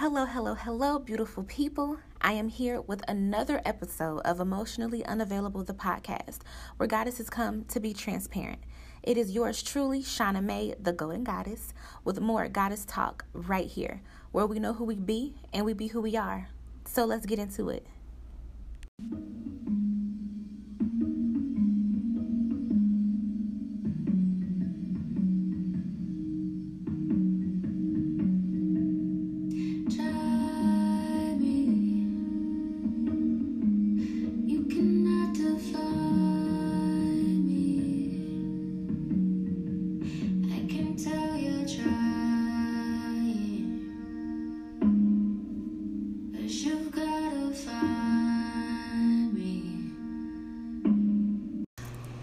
Hello, hello, hello, beautiful people. I am here with another episode of Emotionally Unavailable, the podcast, where goddesses come to be transparent. It is yours truly, Shauna May, the Golden Goddess, with more goddess talk right here, where we know who we be and we be who we are. So let's get into it.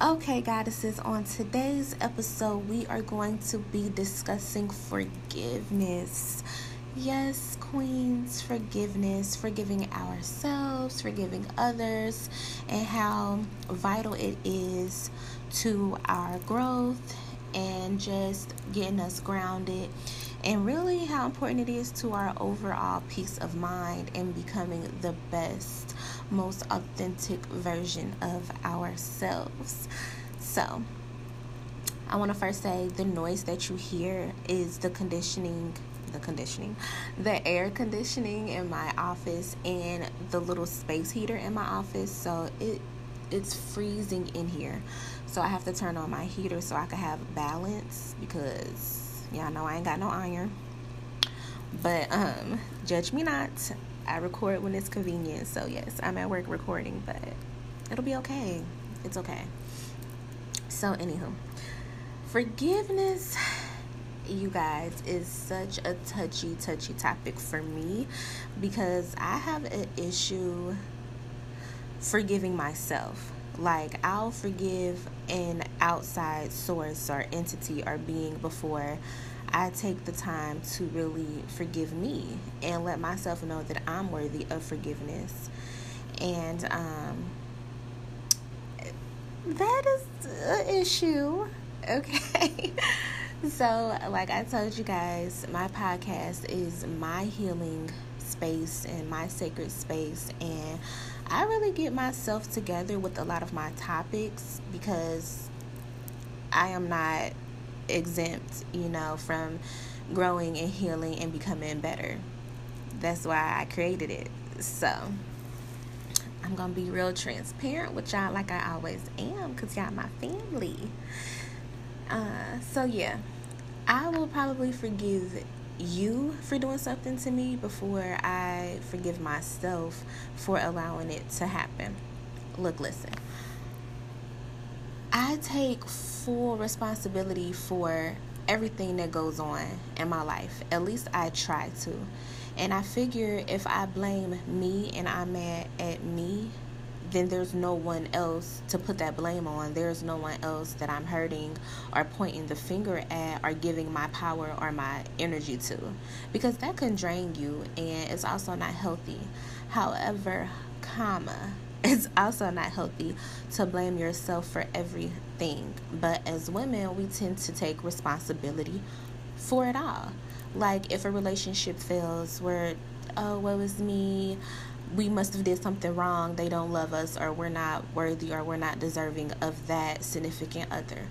Okay, goddesses, on today's episode, we are going to be discussing forgiveness. Yes, queens, forgiveness, forgiving ourselves, forgiving others, and how vital it is to our growth and just getting us grounded, and really how important it is to our overall peace of mind and becoming the best, most authentic version of ourselves. So, I want to first say the noise that you hear is the conditioning, the conditioning, the air conditioning in my office and the little space heater in my office. So it it's freezing in here. So I have to turn on my heater so I can have balance because y'all know I ain't got no iron. But um judge me not. I record when it's convenient. So yes, I'm at work recording, but it'll be okay. It's okay. So anywho, forgiveness you guys is such a touchy touchy topic for me because i have an issue forgiving myself like i'll forgive an outside source or entity or being before i take the time to really forgive me and let myself know that i'm worthy of forgiveness. And um that is an issue okay? So like i told you guys my podcast is my healing space and my sacred space and i really get myself together with a lot of my topics because i am not exempt you know from growing and healing and becoming better. That's why i created it. So i'm gonna be real transparent with y'all like i always am because y'all my family. Uh, so yeah, I will probably forgive you for doing something to me before I forgive myself for allowing it to happen. Look, listen. I take full responsibility for everything that goes on in my life. At least I try to. And I figure if I blame me and I'm mad at me, then there's no one else to put that blame on. There's no one else that I'm hurting or pointing the finger at or giving my power or my energy to. Because that can drain you and it's also not healthy. However, comma, it's also not healthy to blame yourself for everything. But as women, we tend to take responsibility for it all. Like if a relationship fails, where oh, what was me? We must have did something wrong. They don't love us or we're not worthy or we're not deserving of that significant other.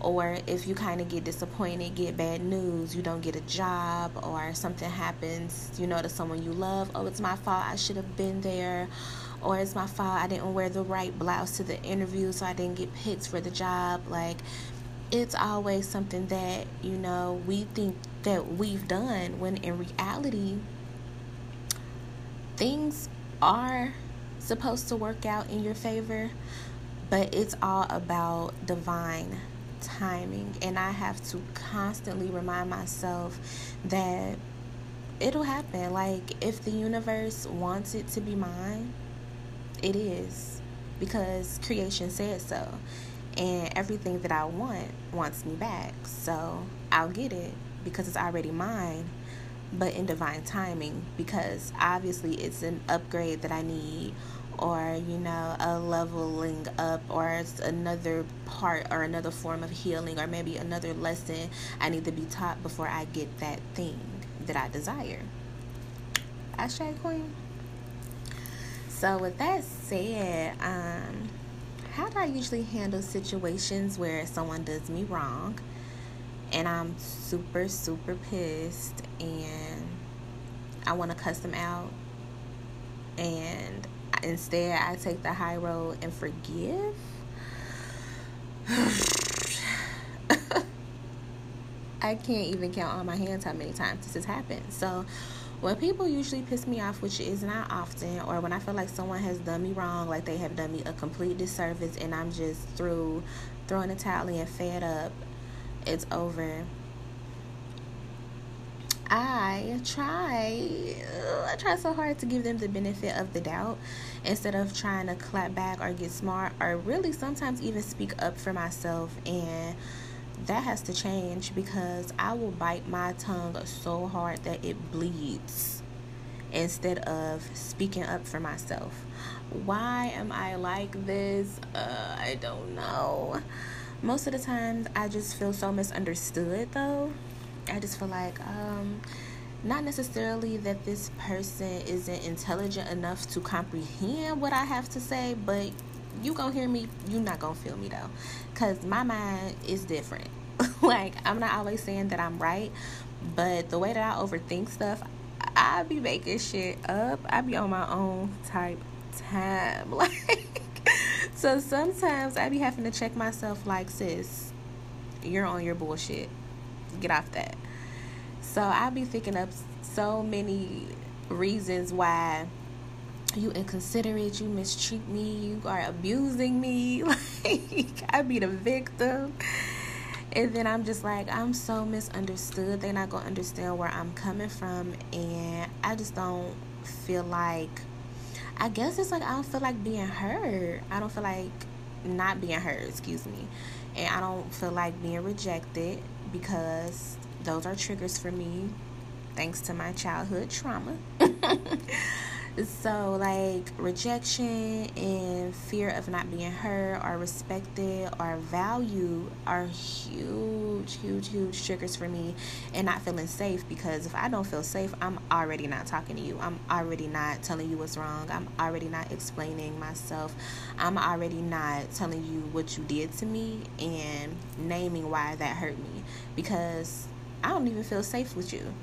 Or if you kind of get disappointed get bad news you don't get a job or something happens you know to someone you love oh it's my fault i should have been there or it's my fault i didn't wear the right blouse to the interview so i didn't get picked for the job. Like it's always something that you know we think that we've done when in reality things are supposed to work out in your favor, but it's all about divine timing. And I have to constantly remind myself that it'll happen. Like, if the universe wants it to be mine, it is because creation said so. And everything that I want wants me back. So I'll get it because it's already mine but in divine timing because obviously it's an upgrade that I need or you know a leveling up or it's another part or another form of healing or maybe another lesson I need to be taught before I get that thing that I desire. Ashtray Queen. So with that said, um, how do I usually handle situations where someone does me wrong and I'm super, super pissed and I want to cuss them out and instead I take the high road and forgive? I can't even count on my hands how many times this has happened. So, when people usually piss me off, which is not often, or when I feel like someone has done me wrong, like they have done me a complete disservice, and I'm just through throwing a towel and fed up, it's over. I try, I try so hard to give them the benefit of the doubt instead of trying to clap back or get smart, or really sometimes even speak up for myself and that has to change because I will bite my tongue so hard that it bleeds instead of speaking up for myself. Why am I like this? Uh, I don't know. Most of the times, I just feel so misunderstood though. I just feel like, um, not necessarily that this person isn't intelligent enough to comprehend what I have to say, but you gonna hear me you not gonna feel me though. Because my mind is different. Like i'm not always saying that i'm right but the way that i overthink stuff i be making shit up. I be on my own type time. Like so sometimes i be having to check myself like sis you're on your bullshit get off that so i be thinking up so many reasons why you inconsiderate, you mistreat me, you are abusing me. Like, I be the victim. And then I'm just like, I'm so misunderstood. They're not to understand where I'm coming from. And I just don't feel like, I guess it's like I don't feel like being heard. I don't feel like not being heard, excuse me. And I don't feel like being rejected because those are triggers for me thanks to my childhood trauma. So, like rejection and fear of not being heard or respected or valued are huge, huge, huge triggers for me, and not feeling safe because if I don't feel safe, I'm already not talking to you. I'm already not telling you what's wrong. I'm already not explaining myself. I'm already not telling you what you did to me and naming why that hurt me because I don't even feel safe with you.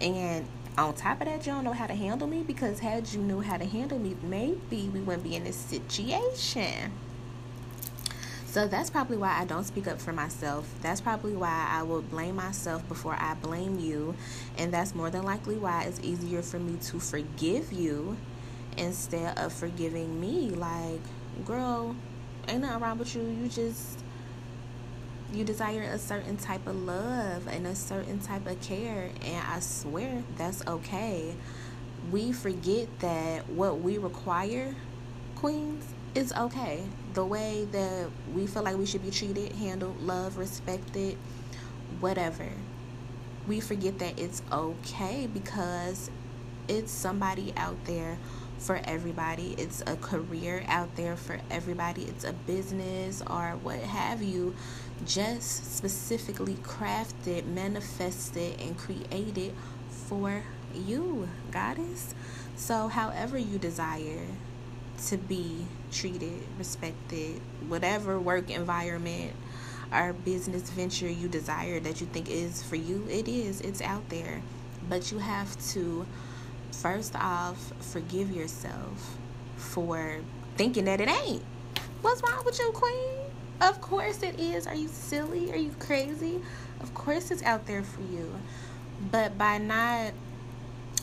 And on top of that, you don't know how to handle me because had you knew how to handle me, maybe we wouldn't be in this situation. So that's probably why I don't speak up for myself. That's probably why I will blame myself before I blame you. And that's more than likely why it's easier for me to forgive you instead of forgiving me. Like, girl, ain't nothing wrong with you. You just you desire a certain type of love and a certain type of care and i swear that's okay. We forget that what we require queens is okay. The way that we feel like we should be treated handled loved respected whatever. We forget that it's okay because it's somebody out there for everybody. It's a career out there for everybody. It's a business or what have you, just specifically crafted, manifested, and created for you, goddess. So, however you desire to be treated, respected, whatever work environment or business venture you desire that you think is for you, it is. It's out there. But you have to first off, forgive yourself for thinking that it ain't. What's wrong with you, queen? Of course it is. Are you silly? Are you crazy? Of course it's out there for you. But by not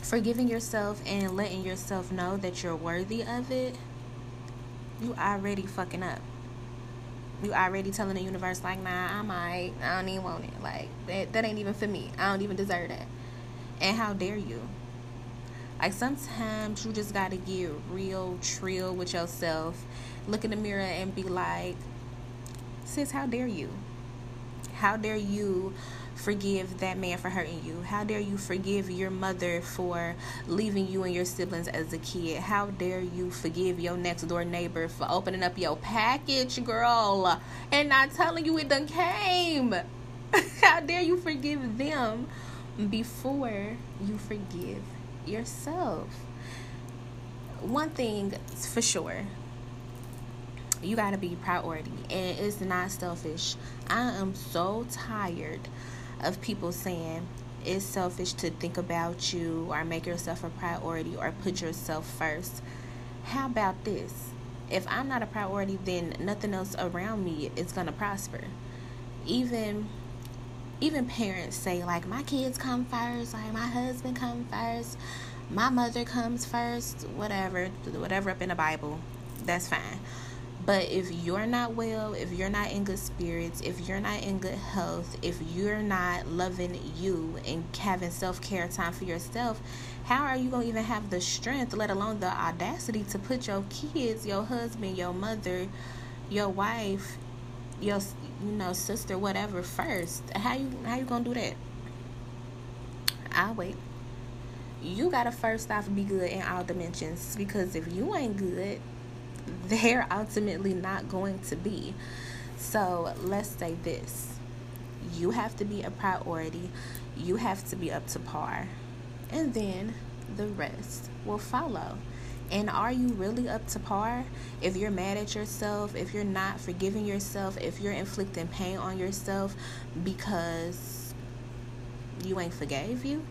forgiving yourself and letting yourself know that you're worthy of it, you already fucking up. You already telling the universe like, nah, I might, I don't even want it. Like that, that ain't even for me. I don't even deserve that. And how dare you? Like sometimes you just gotta get real trill with yourself. Look in the mirror and be like, sis, how dare you? How dare you forgive that man for hurting you? How dare you forgive your mother for leaving you and your siblings as a kid? How dare you forgive your next door neighbor for opening up your package, girl, and not telling you it done came? How dare you forgive them before you forgive yourself. One thing for sure, you got to be priority and it's not selfish. I am so tired of people saying it's selfish to think about you or make yourself a priority or put yourself first. How about this? If I'm not a priority, then nothing else around me is going to prosper. Even even parents say like my kids come first, like my husband come first, my mother comes first, whatever, whatever up in the Bible. That's fine. But if you're not well, if you're not in good spirits, if you're not in good health, if you're not loving you and having self care time for yourself, how are you going to even have the strength, let alone the audacity, to put your kids, your husband, your mother, your wife, your you know sister, whatever first? How you how you gonna do that? I'll wait. You gotta first off be good in all dimensions because if you ain't good, they're ultimately not going to be. So let's say this you have to be a priority, you have to be up to par, and then the rest will follow. And are you really up to par? If you're mad at yourself, if you're not forgiving yourself, if you're inflicting pain on yourself because you ain't forgave you.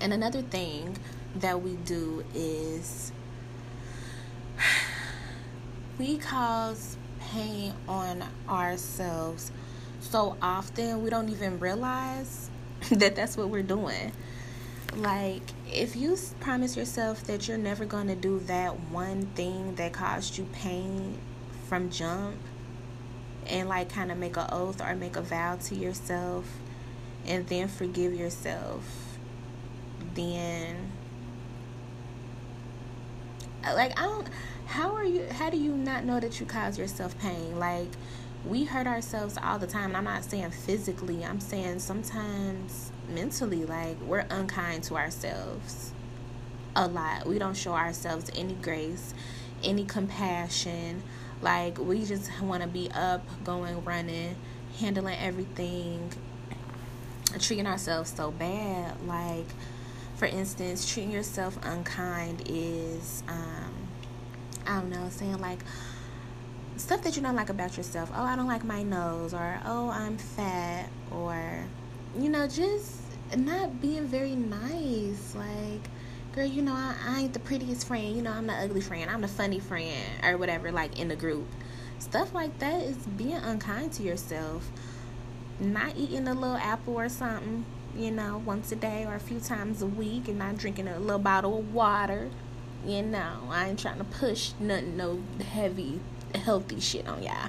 And another thing that we do is we cause pain on ourselves so often we don't even realize that that's what we're doing. Like, if you promise yourself that you're never going to do that one thing that caused you pain from jump, and like kind of make an oath or make a vow to yourself, and then forgive yourself, then uh, like I don't how are you how do you not know that you cause yourself pain? Like we hurt ourselves all the time and i'm not saying physically i'm saying sometimes mentally like we're unkind to ourselves a lot. We don't show ourselves any grace any compassion. Like we just want to be up going running handling everything treating ourselves so bad. Like for instance treating yourself unkind is um I don't know, saying like stuff that you don't like about yourself. Oh, I don't like my nose, or oh, I'm fat, or you know, just not being very nice. Like, girl, you know, I, I ain't the prettiest friend. You know, I'm the ugly friend. I'm the funny friend, or whatever. Like in the group, stuff like that is being unkind to yourself. Not eating a little apple or something, you know, once a day or a few times a week, and not drinking a little bottle of water you know, I ain't trying to push nothing, no heavy, healthy shit on y'all.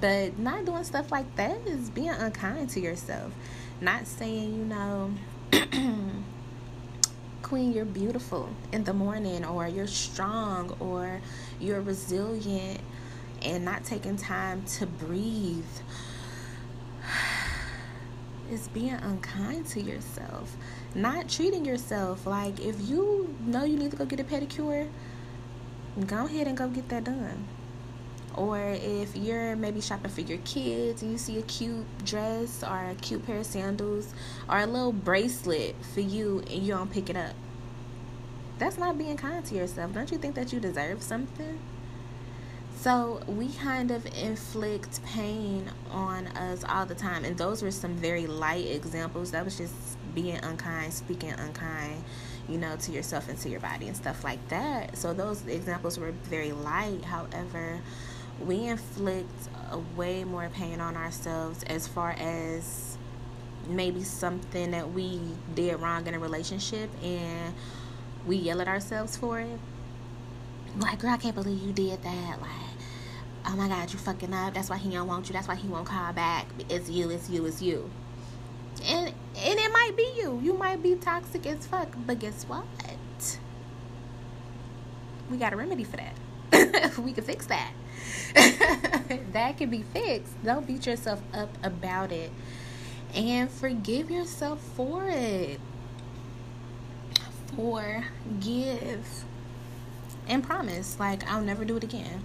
But not doing stuff like that is being unkind to yourself. Not saying, you know, Queen, you're beautiful in the morning, or you're strong, or you're resilient, and not taking time to breathe is being unkind to yourself not treating yourself. Like if you know you need to go get a pedicure, go ahead and go get that done. Or if you're maybe shopping for your kids and you see a cute dress or a cute pair of sandals or a little bracelet for you and you don't pick it up. That's not being kind to yourself. Don't you think that you deserve something? So we kind of inflict pain on us all the time. And those were some very light examples. That was just being unkind, speaking unkind, you know, to yourself and to your body and stuff like that. So those examples were very light. However, we inflict a way more pain on ourselves as far as maybe something that we did wrong in a relationship and we yell at ourselves for it. Like, girl, I can't believe you did that. Like, oh my God, you fucking up. That's why he don't want you. That's why he won't call back. It's you, it's you, it's you and and it might be you. You might be toxic as fuck, but guess what? We got a remedy for that. we can fix that. that can be fixed. Don't beat yourself up about it, and forgive yourself for it. Forgive and promise, like I'll never do it again.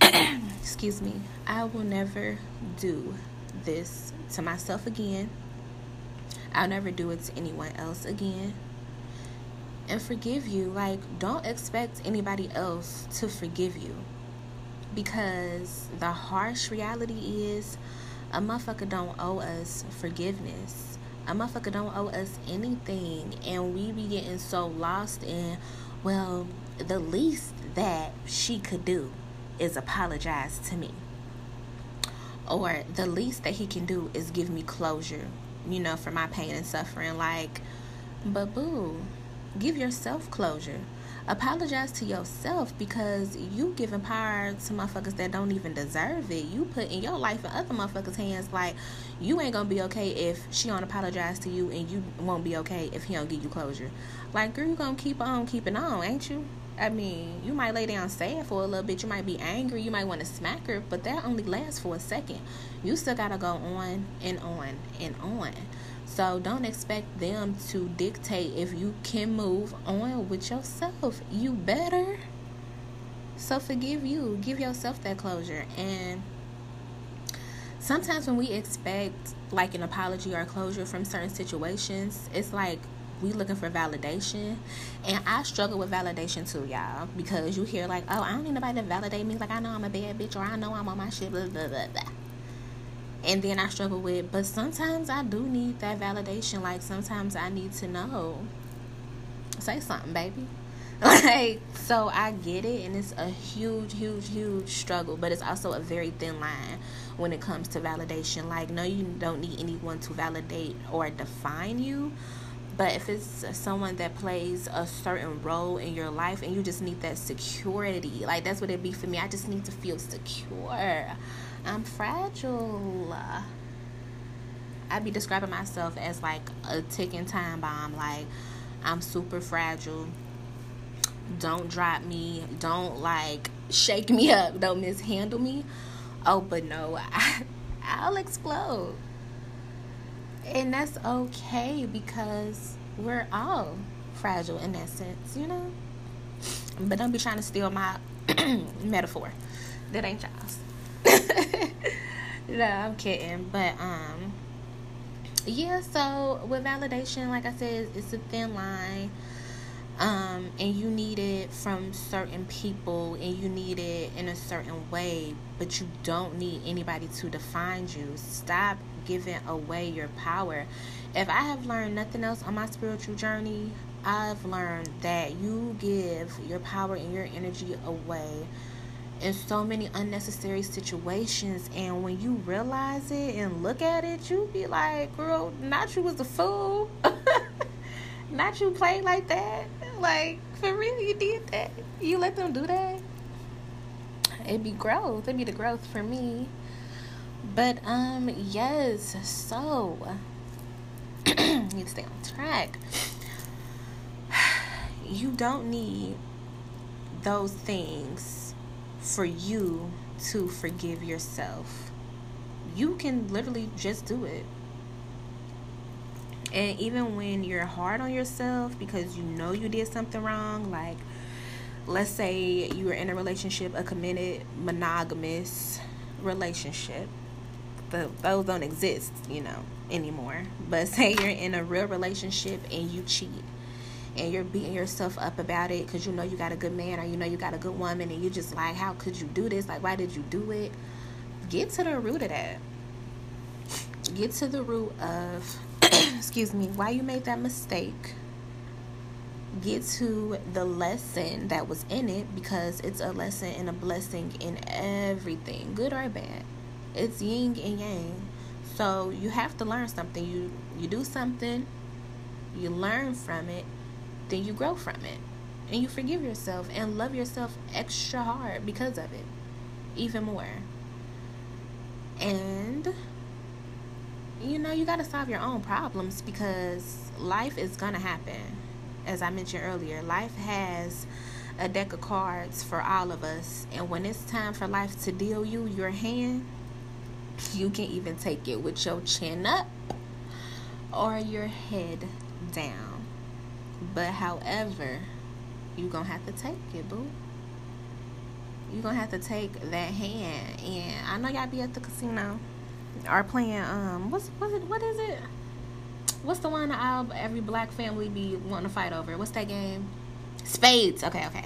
Excuse me. I will never do this to myself again. I'll never do it to anyone else again. And forgive you. Like, don't expect anybody else to forgive you. Because the harsh reality is a motherfucker don't owe us forgiveness. A motherfucker don't owe us anything. And we be getting so lost in, well, the least that she could do is apologize to me. Or the least that he can do is give me closure, you know, for my pain and suffering. Like, but boo, give yourself closure. Apologize to yourself because you giving power to motherfuckers that don't even deserve it. You put in your life in other motherfuckers' hands. Like, you ain't gonna be okay if she don't apologize to you, and you won't be okay if he don't give you closure. Like, girl, you gonna keep on keeping on, ain't you? I mean, you might lay down sad for a little bit. You might be angry. You might want to smack her, but that only lasts for a second. You still got to go on and on and on. So don't expect them to dictate if you can move on with yourself. You better. So forgive you. Give yourself that closure. And sometimes when we expect like an apology or closure from certain situations, it's like we looking for validation and i struggle with validation too y'all because you hear like oh i don't need nobody to validate me like i know i'm a bad bitch or i know i'm on my shit blah blah blah blah and then i struggle with but sometimes i do need that validation like sometimes i need to know say something baby like so i get it and it's a huge huge huge struggle but it's also a very thin line when it comes to validation like no you don't need anyone to validate or define you but if it's someone that plays a certain role in your life and you just need that security, like that's what it'd be for me. I just need to feel secure. I'm fragile. I'd be describing myself as like a ticking time bomb. Like I'm super fragile. Don't drop me. Don't like shake me up. Don't mishandle me. Oh, but no, I, I'll explode and that's okay because we're all fragile in that sense, you know. But don't be trying to steal my metaphor. That ain't y'all's. No, I'm kidding. But um, yeah. So with validation, like I said, it's a thin line. Um, and you need it from certain people and you need it in a certain way, but you don't need anybody to define you. Stop giving away your power. If I have learned nothing else on my spiritual journey, I've learned that you give your power and your energy away in so many unnecessary situations and when you realize it and look at it you be like girl not you was a fool. Not you played like that. Like for real you did that. You let them do that? It'd be growth. It'd be the growth for me. But um yes, so need to stay on track. You don't need those things for you to forgive yourself. You can literally just do it. And even when you're hard on yourself because you know you did something wrong, like let's say you were in a relationship, a committed monogamous relationship, the those don't exist, you know, anymore. But say you're in a real relationship and you cheat and you're beating yourself up about it because you know you got a good man or you know you got a good woman and you just like, how could you do this? Like, why did you do it? Get to the root of that. Get to the root of, excuse me, why you made that mistake. Get to the lesson that was in it because it's a lesson and a blessing in everything, good or bad it's yin and yang. So you have to learn something. You you do something, you learn from it, then you grow from it. And you forgive yourself and love yourself extra hard because of it. Even more. And you know, you got to solve your own problems because life is going to happen. As I mentioned earlier, life has a deck of cards for all of us. And when it's time for life to deal you your hand, you can even take it with your chin up or your head down. But however, you're gonna have to take it, boo. You're gonna have to take that hand. And I know y'all be at the casino are playing um what's what's it what is it? what's the one I, every black family be wanting to fight over? What's that game? Spades. Okay, okay.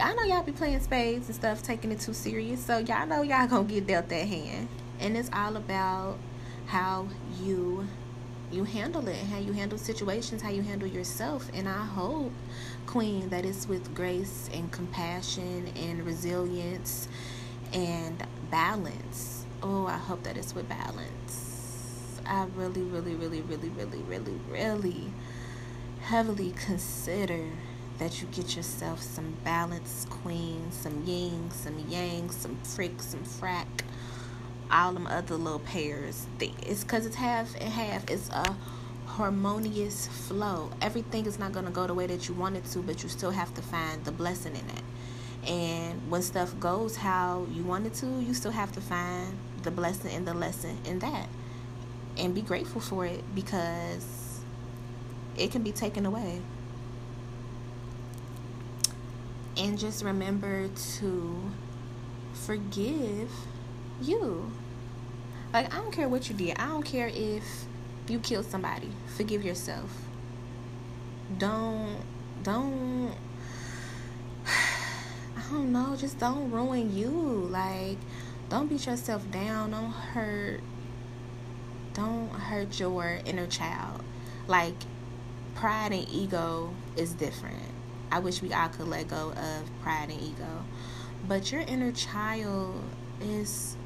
I know y'all be playing spades and stuff, taking it too serious. So y'all know y'all gonna get dealt that hand. And it's all about how you you handle it, how you handle situations, how you handle yourself. And I hope, Queen, that it's with grace and compassion and resilience and balance. Oh, I hope that it's with balance. I really, really, really, really, really, really, really heavily consider that you get yourself some balance, queen, some yin, some yang, some frick, some frack all them other little pairs. It's because it's half and half. It's a harmonious flow. Everything is not going to go the way that you want it to, but you still have to find the blessing in it. And when stuff goes how you want it to, you still have to find the blessing and the lesson in that. And be grateful for it because it can be taken away. And just remember to forgive you. Like, I don't care what you did. I don't care if you killed somebody. Forgive yourself. Don't, don't, I don't know, just don't ruin you. Like, don't beat yourself down. Don't hurt, don't hurt your inner child. Like, pride and ego is different. I wish we all could let go of pride and ego. But your inner child is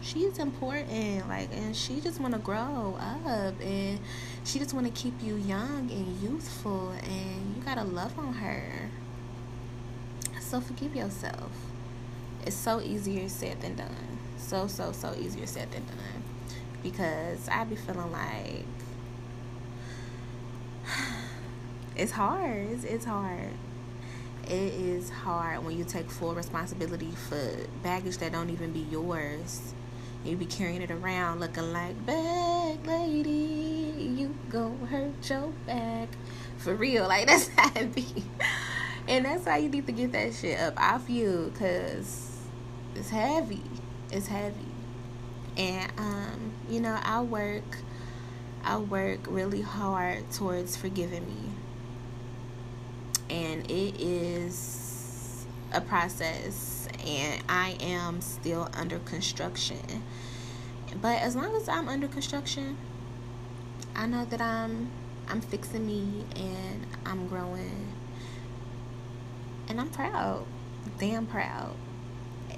she's important like and she just want to grow up and she just want to keep you young and youthful and you gotta love on her. So forgive yourself. It's so easier said than done. So so so easier said than done. Because i be feeling like it's hard. It's, it's hard. It is hard when you take full responsibility for baggage that don't even be yours you be carrying it around looking like bag lady. You go hurt your back. For real. Like that's how it be. And that's why you need to get that shit up off you because it's heavy. It's heavy. And um, you know, I work I work really hard towards forgiving me. And it is a process and I am still under construction. But as long as I'm under construction, I know that I'm I'm fixing me and I'm growing. And I'm proud. Damn proud.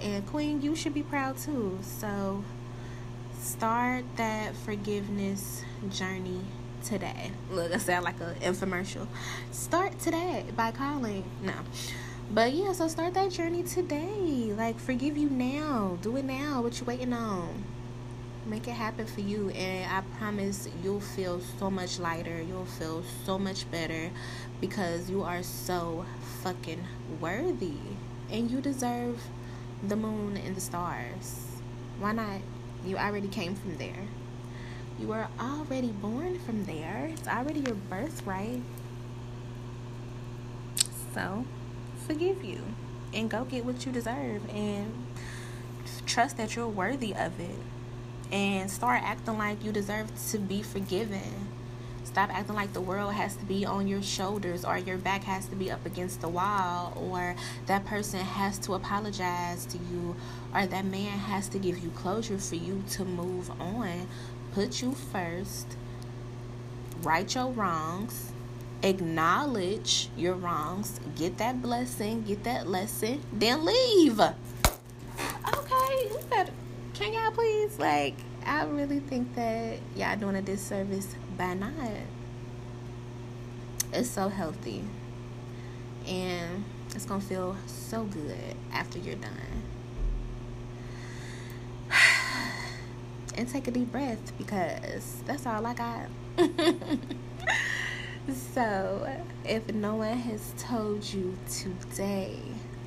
And Queen, you should be proud too. So start that forgiveness journey today. Look, I sound like an infomercial. Start today by calling. No. But yeah, so start that journey today. Like forgive you now. Do it now. What you waiting on? Make it happen for you and I promise you'll feel so much lighter. You'll feel so much better because you are so fucking worthy. And you deserve the moon and the stars. Why not? You already came from there. You were already born from there. It's already your birthright. So, forgive you and go get what you deserve and trust that you're worthy of it and start acting like you deserve to be forgiven. Stop acting like the world has to be on your shoulders or your back has to be up against the wall or that person has to apologize to you or that man has to give you closure for you to move on. Put you first. Right your wrongs acknowledge your wrongs, get that blessing, get that lesson, then leave. Okay, can y'all please? Like, I really think that y'all doing a disservice by not. It's so healthy. And it's gonna feel so good after you're done. and take a deep breath because that's all I got. So, if no one has told you today,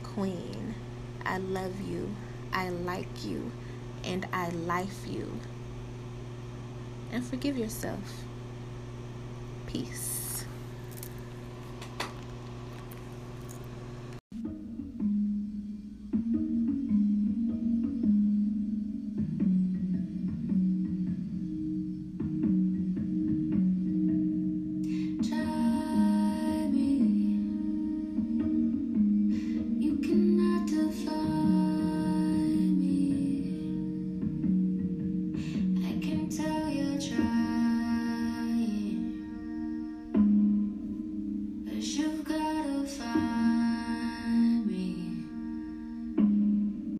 Queen, I love you, I like you, and I life you, and forgive yourself. Peace.